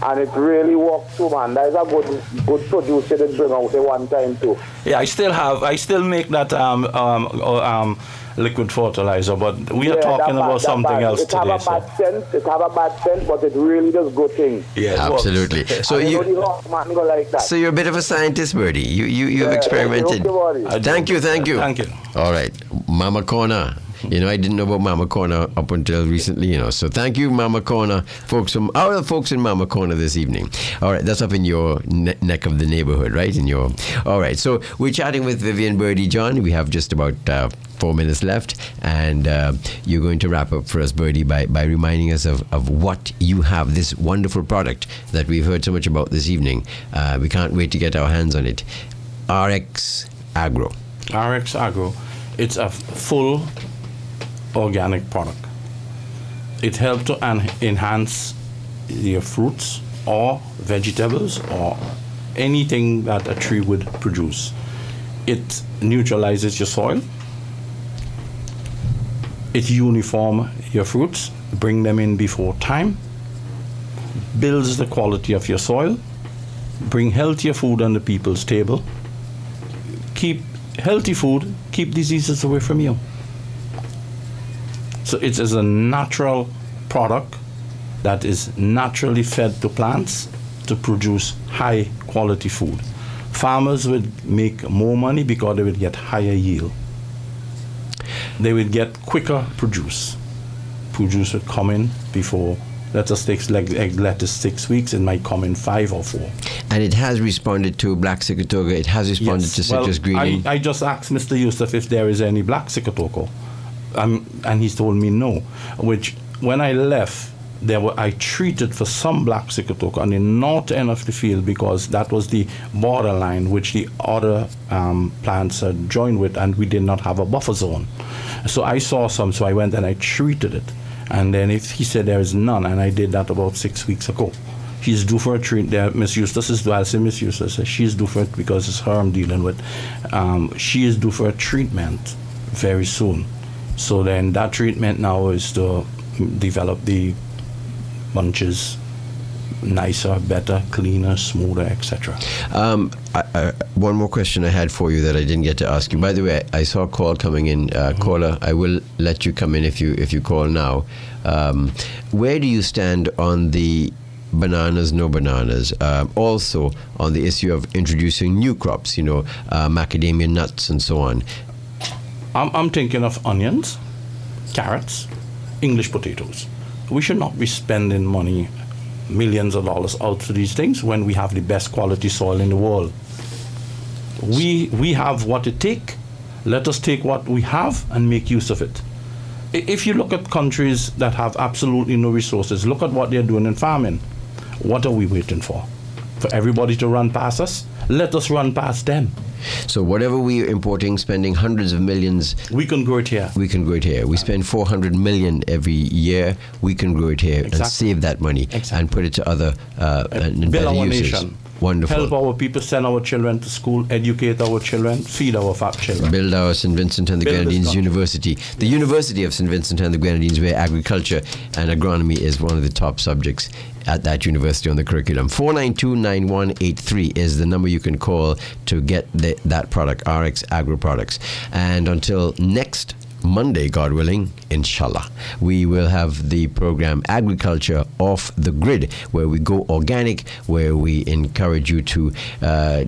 And it really worked too, man. That is a good good produce you did bring out the one time too. Yeah, I still have, I still make that um, um, uh, um, liquid fertilizer, but we are Yeah, talking that bad, about that something bad. else it have today. a So. bad scent, it have a bad scent, but it really does good thing. Yeah. Absolutely. So you, know you, the hot man go like that. so you're a bit of a scientist, Birdie. You you you've Yeah, experimented. don't Thank you, thank you. Thank you. All right, Mama Corner. You know, I didn't know about Mama Corner up until recently, you know. So thank you, Mama Corner, folks from our folks in Mama Corner this evening. All right, that's up in your ne- neck of the neighborhood, right? In your. All right, so we're chatting with Vivian Birdie John. We have just about uh, four minutes left, and uh, you're going to wrap up for us, Birdie, by, by reminding us of, of what you have, this wonderful product that we've heard so much about this evening. Uh, we can't wait to get our hands on it. RX Agro. RX Agro, it's a full organic product. It helps to en- enhance your fruits or vegetables or anything that a tree would produce. It neutralizes your soil. It uniform your fruits, bring them in before time. builds the quality of your soil, bring healthier food on the people's table, keep healthy food, keep diseases away from you. So it is a natural product that is naturally fed to plants to produce high quality food. Farmers would make more money because they would get higher yield. They would get quicker produce. Produce would come in before lettuce takes like lettuce six weeks, it might come in five or four. And it has responded to black Sigatoka. It has responded Yes. to citrus well, greening. I, I just asked Mr. Yusuf if there is any black Sigatoka, um, and he's told me no. Which, when I left, there were I treated for some black Sigatoka on the north end of the field because that was the borderline which the other um, plants had joined with, and we did not have a buffer zone. So I saw some, so I went and I treated it. And then if he said there is none, and I did that about six weeks ago. He's due for a treat. There, Miss Eustace is due. I say Miss Eustace. She's due for it because it's her I'm dealing with. Um, she is due for a treatment very soon. So then that treatment now is to develop the bunches nicer, better, cleaner, smoother, etc. Um, I, I, one more question I had for you that I didn't get to ask you. By the way, I saw a call coming in. Uh, Caller, I will let you come in if you if you call now. Um, where do you stand on the bananas, no bananas? Um, also on the issue of introducing new crops, you know, uh, macadamia nuts and so on. I'm, I'm thinking of onions, carrots, English potatoes. We should not be spending money, millions of dollars out to these things when we have the best quality soil in the world. We, we have what it take. Let us take what we have and make use of it. If you look at countries that have absolutely no resources, look at what they're doing in farming. What are we waiting for? For everybody to run past us? Let us run past them. So whatever we are importing, spending hundreds of millions, We can grow it here. we can grow it here. We spend 400 million every year. We can grow it here and save that money Exactly. and put it to other uh, and build our uses. nation. Wonderful. Help our people send our children to school, educate our children, feed our fat children. build our St. Vincent and the Build Grenadines. University. The University of St. Vincent and the Grenadines, where agriculture and agronomy is one of the top subjects at that university on the curriculum. 492-9183 is the number you can call to get the, that product, RX Agro Products. And until next Monday, God willing, inshallah, we will have the program Agriculture Off the Grid, where we go organic, where we encourage you to uh,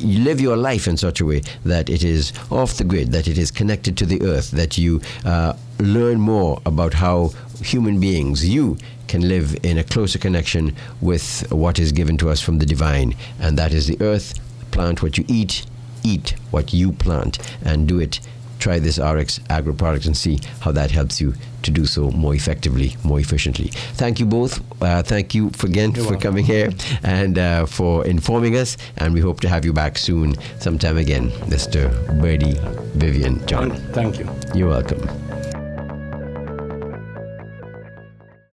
live your life in such a way that it is off the grid, that it is connected to the earth, that you uh, learn more about how human beings, you, can live in a closer connection with what is given to us from the divine, and that is the earth. Plant what you eat, eat what you plant, and do it try this RX agro product and see how that helps you to do so more effectively, more efficiently. Thank you both. Uh, thank you for, again for coming here and uh, for informing us. And we hope to have you back soon, sometime again, Mr. Birdie Vivian John. Thank you. You're welcome.